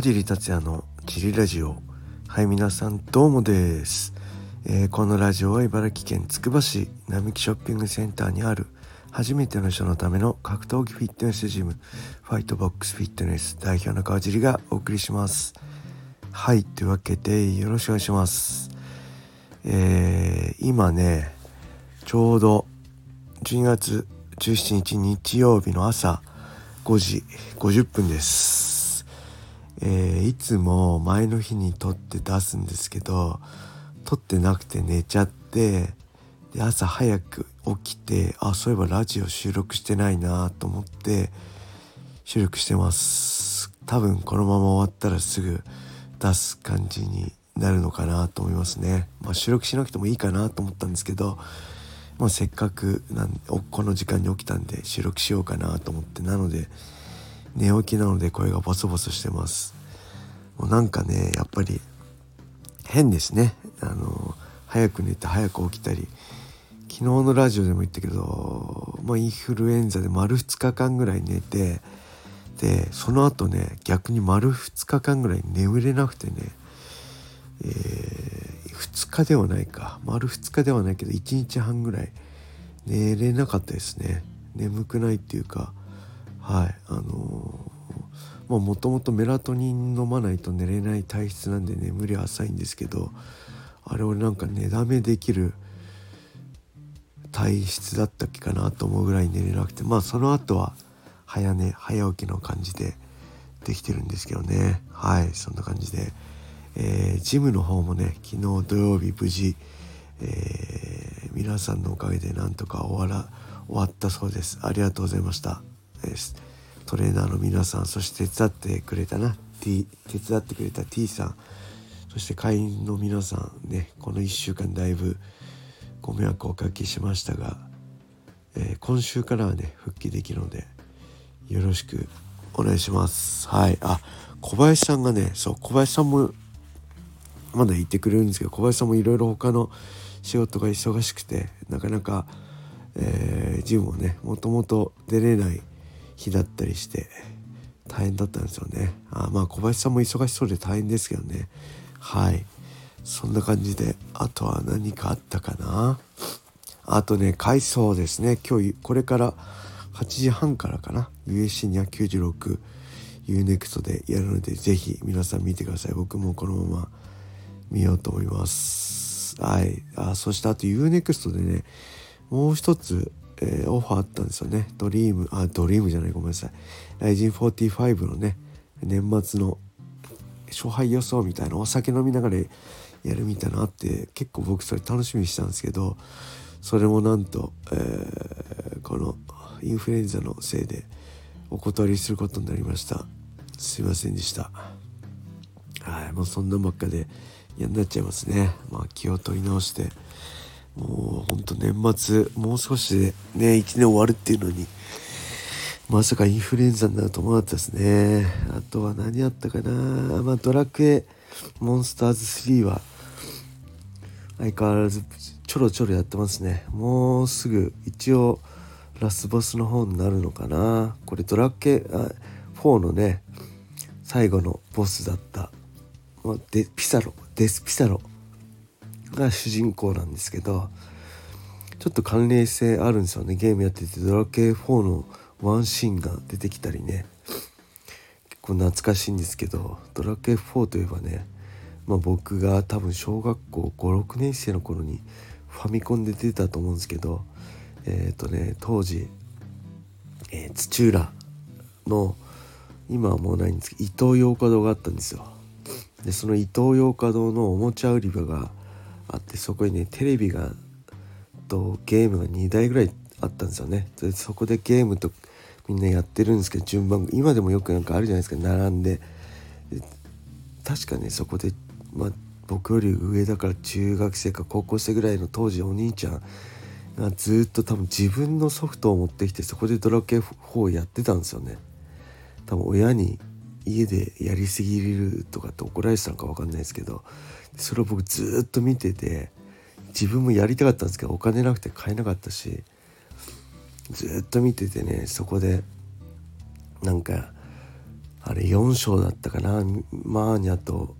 川尻達也のジリラジオ。はい皆さんどうもです、えー、このラジオは茨城県つくば市並木ショッピングセンターにある初めての人のための格闘技フィットネスジムファイトボックスフィットネス代表の川尻がお送りします。はいというわけでよろしくお願いします。えー、今ねちょうど12月17日日曜日の朝5時50分です。えー、いつも前の日に撮って出すんですけど撮ってなくて寝ちゃってで朝早く起きてあそういえばラジオ収録してないなと思って収録してます。多分このまま終わったらすぐ出す感じになるのかなと思いますね、まあ、収録しなくてもいいかなと思ったんですけど、まあ、せっかくなんこの時間に起きたんで収録しようかなと思ってなので寝起きなので声がボソボソしてます。もうなんかねやっぱり変ですね。あの早く寝て早く起きたり。昨日のラジオでも言ったけど、まあ、インフルエンザで丸2日間ぐらい寝てでその後ね逆に丸2日間ぐらい眠れなくてね、えー、2日ではないか。丸2日ではないけど1日半ぐらい寝れなかったですね。眠くないっていうか。はいあのー、もともとメラトニン飲まないと寝れない体質なんで眠り浅いんですけどあれ俺なんか寝だめできる体質だったっけかなと思うぐらい寝れなくてまあその後は早寝早起きの感じでできてるんですけどね。はいそんな感じで、えー、ジムの方もね昨日土曜日無事、えー、皆さんのおかげでなんとか終わら終わったそうです。ありがとうございました。です。トレーナーの皆さんそして手伝ってくれたな T 手伝ってくれた T さん。そして会員の皆さんねこの1週間だいぶご迷惑をおかけしましたが、えー、今週からはね復帰できるのでよろしくお願いします。はい。あ小林さんがねそう小林さんもまだ言ってくれるんですけど小林さんもいろいろ他の仕事が忙しくてなかなか、えー、ジムもねもともと出れない日だったりして大変だったんですよね。あまあ小林さんも忙しそうで大変ですけどね。はい。そんな感じであとは何かあったかな？あとね海藻ですね。今日これから8時半からかな？USC296 UNEXT でやるのでぜひ皆さん見てください。僕もこのまま見ようと思います。はい。あそしてあと UNEXT でねもう一つ、えー、オファーあったんですよね。ドリームあドリームじゃないごめんなさい。ライジン45のね年末の勝敗予想みたいなお酒飲みながらやるみたいなあって結構僕それ楽しみにしたんですけどそれもなんと、えー、このインフルエンザのせいでお断りすることになりました。すいませんでした。はいもうそんなばっかで嫌になっちゃいますね。まあ気を取り直して。もうほんと年末もう少しでね1年終わるっていうのにまさかインフルエンザになると思わなかったですね。あとは何あったかな。まあドラクエモンスターズ3は相変わらずちょろちょろやってますね。もうすぐ一応ラスボスの方になるのかな。これドラッケ4のね最後のボスだった。デピサロデスピサロ。が主人公なんですけどちょっと関連性あるんですよね。ゲームやっててドラケ4のワンシーンが出てきたりね。結構懐かしいんですけどドラケ4といえばね、まあ、僕が多分小学校56年生の頃にファミコンで出たと思うんですけどえっ、ー、とね当時、えー、土浦の今はもうないんですけど伊東洋華堂があったんですよ。でその伊東洋華堂のおもちゃ売り場があってそこにねテレビがとゲームが2台ぐらいあったんですよね。でそこでゲームとみんなやってるんですけど順番今でもよくなんかあるじゃないですか。並んで。確かねそこで、まあ、僕より上だから中学生か高校生ぐらいの当時お兄ちゃんがずっと多分自分のソフトを持ってきてそこでドラケ4をやってたんですよね。多分親に家でやりすぎるとかって怒られてたのか分かんないですけどそれを僕ずっと見てて自分もやりたかったんですけどお金なくて買えなかったしずっと見ててねそこでなんかあれ4章だったかなマーニャと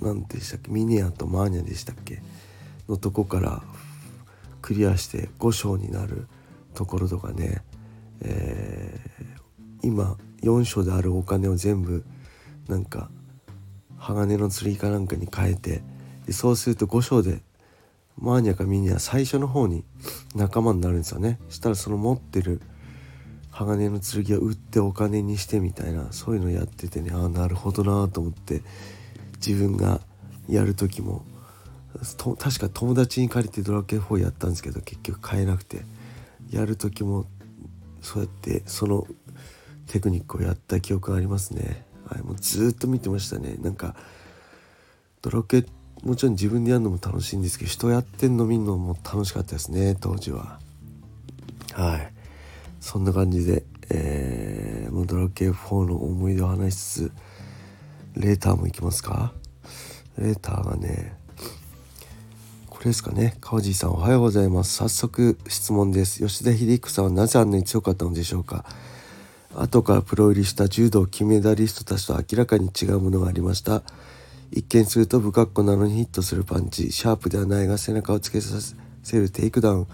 何でしたっけミネアとマーニャでしたっけのとこからクリアして5章になるところとかね、えー、今4章であるお金を全部なんか鋼の釣りかなんかに変えてでそうすると5章でマーニャかミニア最初の方に仲間になるんですよね。したらその持ってる鋼の剣を売ってお金にしてみたいなそういうのやっててねああなるほどなと思って自分がやる時も確か友達に借りてドラケン4やったんですけど結局買えなくてやる時もそうやってそのテクニックをやった記憶がありますね、はい、もうずっと見てましたね。なんかドラケもちろん自分でやるのも楽しいんですけど人やってんの見るのも楽しかったですね当時は。はい。そんな感じで、えー、もうドラケ4の思い出を話しつつレーターもいきますか？レーターがねこれですかね。川地さんおはようございます。早速質問です。吉田秀彦さんはなぜあんなに強かったのでしょうか？後からプロ入りした柔道金メダリストたちと明らかに違うものがありました。一見すると不格好なのにヒットするパンチ。シャープではないが背中をつけさせるテイクダウン。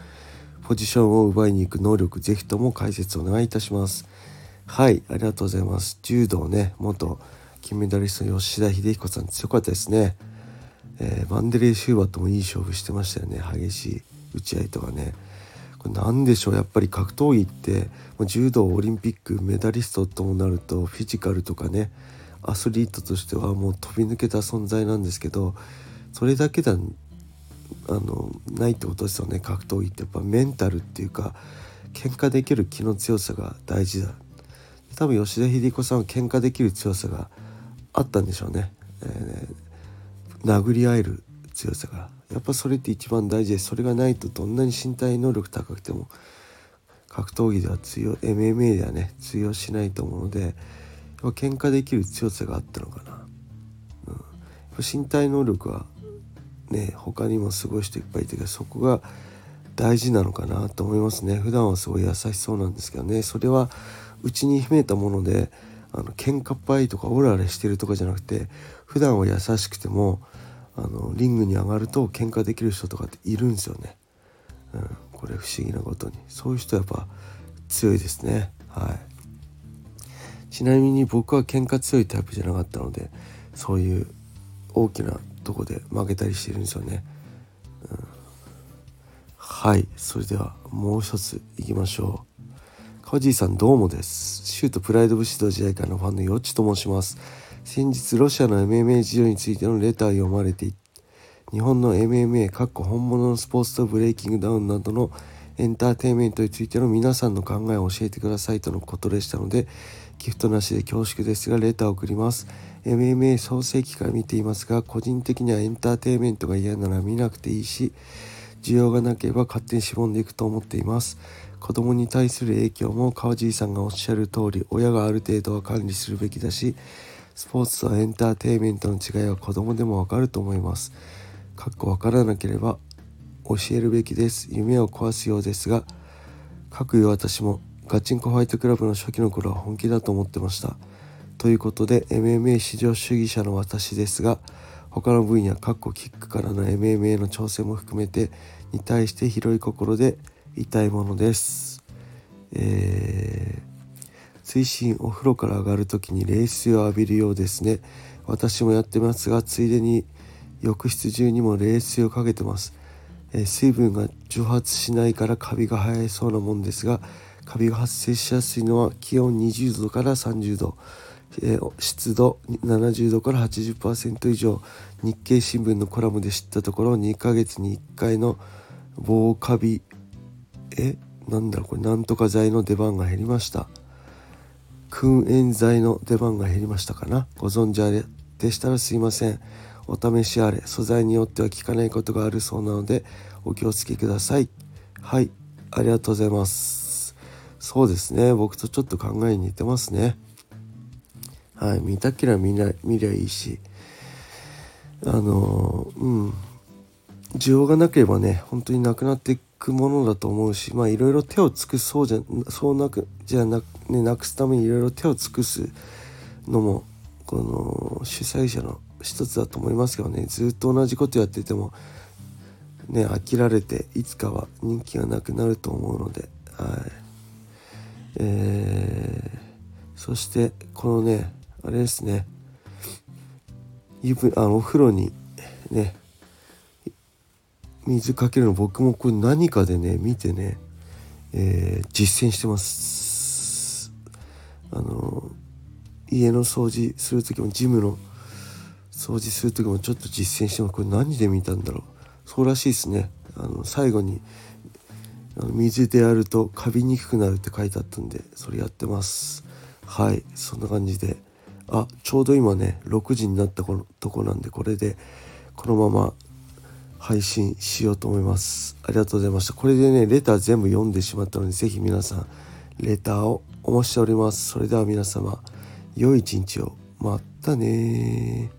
ポジションを奪いに行く能力ぜひとも解説お願いいたします。はいありがとうございます。柔道ね元金メダリスト吉田秀彦さん強かったですね、えー、ヴァンダレイ・シウバともいい勝負してましたよね。激しい打ち合いとかね。何でしょう？やっぱり格闘技って柔道オリンピックメダリストともなるとフィジカルとかねアスリートとしてはもう飛び抜けた存在なんですけどそれだけだあのないってことですよね格闘技って。やっぱメンタルっていうか喧嘩できる気の強さが大事だ。多分吉田秀彦さんは喧嘩できる強さがあったんでしょうね、えー、殴り合える強さが。やっぱそれって一番大事ですそれがないとどんなに身体能力高くても格闘技では通用 MMA ではね通用しないと思うので喧嘩できる強さがあったのかな、うん、身体能力はね他にもすごい人いっぱいいてそこが大事なのかなと思いますね。普段はすごい優しそうなんですけどね。それは内に秘めたものであの喧嘩っぱいとかオラオラしてるとかじゃなくて普段は優しくてもあのリングに上がると喧嘩できる人とかっているんですよね、うん、これ不思議なことに。そういう人やっぱ強いですね。はい。ちなみに僕は喧嘩強いタイプじゃなかったのでそういう大きなとこで負けたりしてるんですよね、うん、はい。それではもう一ついきましょう。川尻さんどうもです。シュートプライド武士道時代からのファンのよっちと申します。先日ロシアの MMA 事情についてのレターを読まれて日本の MMA かっこ本物のスポーツとブレイキングダウンなどのエンターテインメントについての皆さんの考えを教えてくださいとのことでしたのでギフトなしで恐縮ですがレターを送ります。MMA 創世期から見ていますが個人的にはエンターテインメントが嫌なら見なくていいし需要がなければ勝手にしぼんでいくと思っています。子供に対する影響も川尻さんがおっしゃる通り親がある程度は管理するべきだしスポーツとエンターテインメントの違いは子供でもわかると思います。かっこわからなければ教えるべきです。夢を壊すようですがかくいう私もガチンコファイトクラブの初期の頃は本気だと思ってました。ということで MMA 至上主義者の私ですが他の分野かっこキックからの MMA の挑戦も含めてに対して広い心で痛いものです。えー、追伸お風呂から上がる時に冷水を浴びるようですね。私もやってますがついでに浴室中にも冷水をかけてます。え水分が蒸発しないからカビが生えそうなもんですがカビが発生しやすいのは気温20度から30度、え湿度70度から80%以上。日経新聞のコラムで知ったところ2ヶ月に1回の防カビえなんだろうこれなんとか剤の出番が減りました。燻煙剤の出番が減りましたかな？ご存知あれでしたらすいません。お試しあれ素材によっては効かないことがあるそうなのでお気をつけください。はいありがとうございます。そうですね。僕とちょっと考えに似てますね。はい見たけりゃ見な見りゃいいし。あのうん。需要がなければね本当になくなっていくものだと思うしまあいろいろ手を尽くそうじゃそうなくじゃな,、ね、なくすためにいろいろ手を尽くすのもこの主催者の一つだと思いますけどね。ずっと同じことやっててもね飽きられていつかは人気がなくなると思うのではい。えー、そしてこのねあれですね。あお風呂にね水かけるの僕もこれ何かでね見てね、えー、実践してます。あの家の掃除する時もジムの掃除する時もちょっと実践してもこれ何で見たんだろう。そうらしいですね。あの最後に水でやるとカビにくくなるって書いてあったんでそれやってます。はいそんな感じで。あちょうど今ね6時になったとこなんでこれでこのまま配信しようと思います。ありがとうございました。これでねレター全部読んでしまったので是非皆さんレターをお待ちしております。それでは皆様良い一日を。またね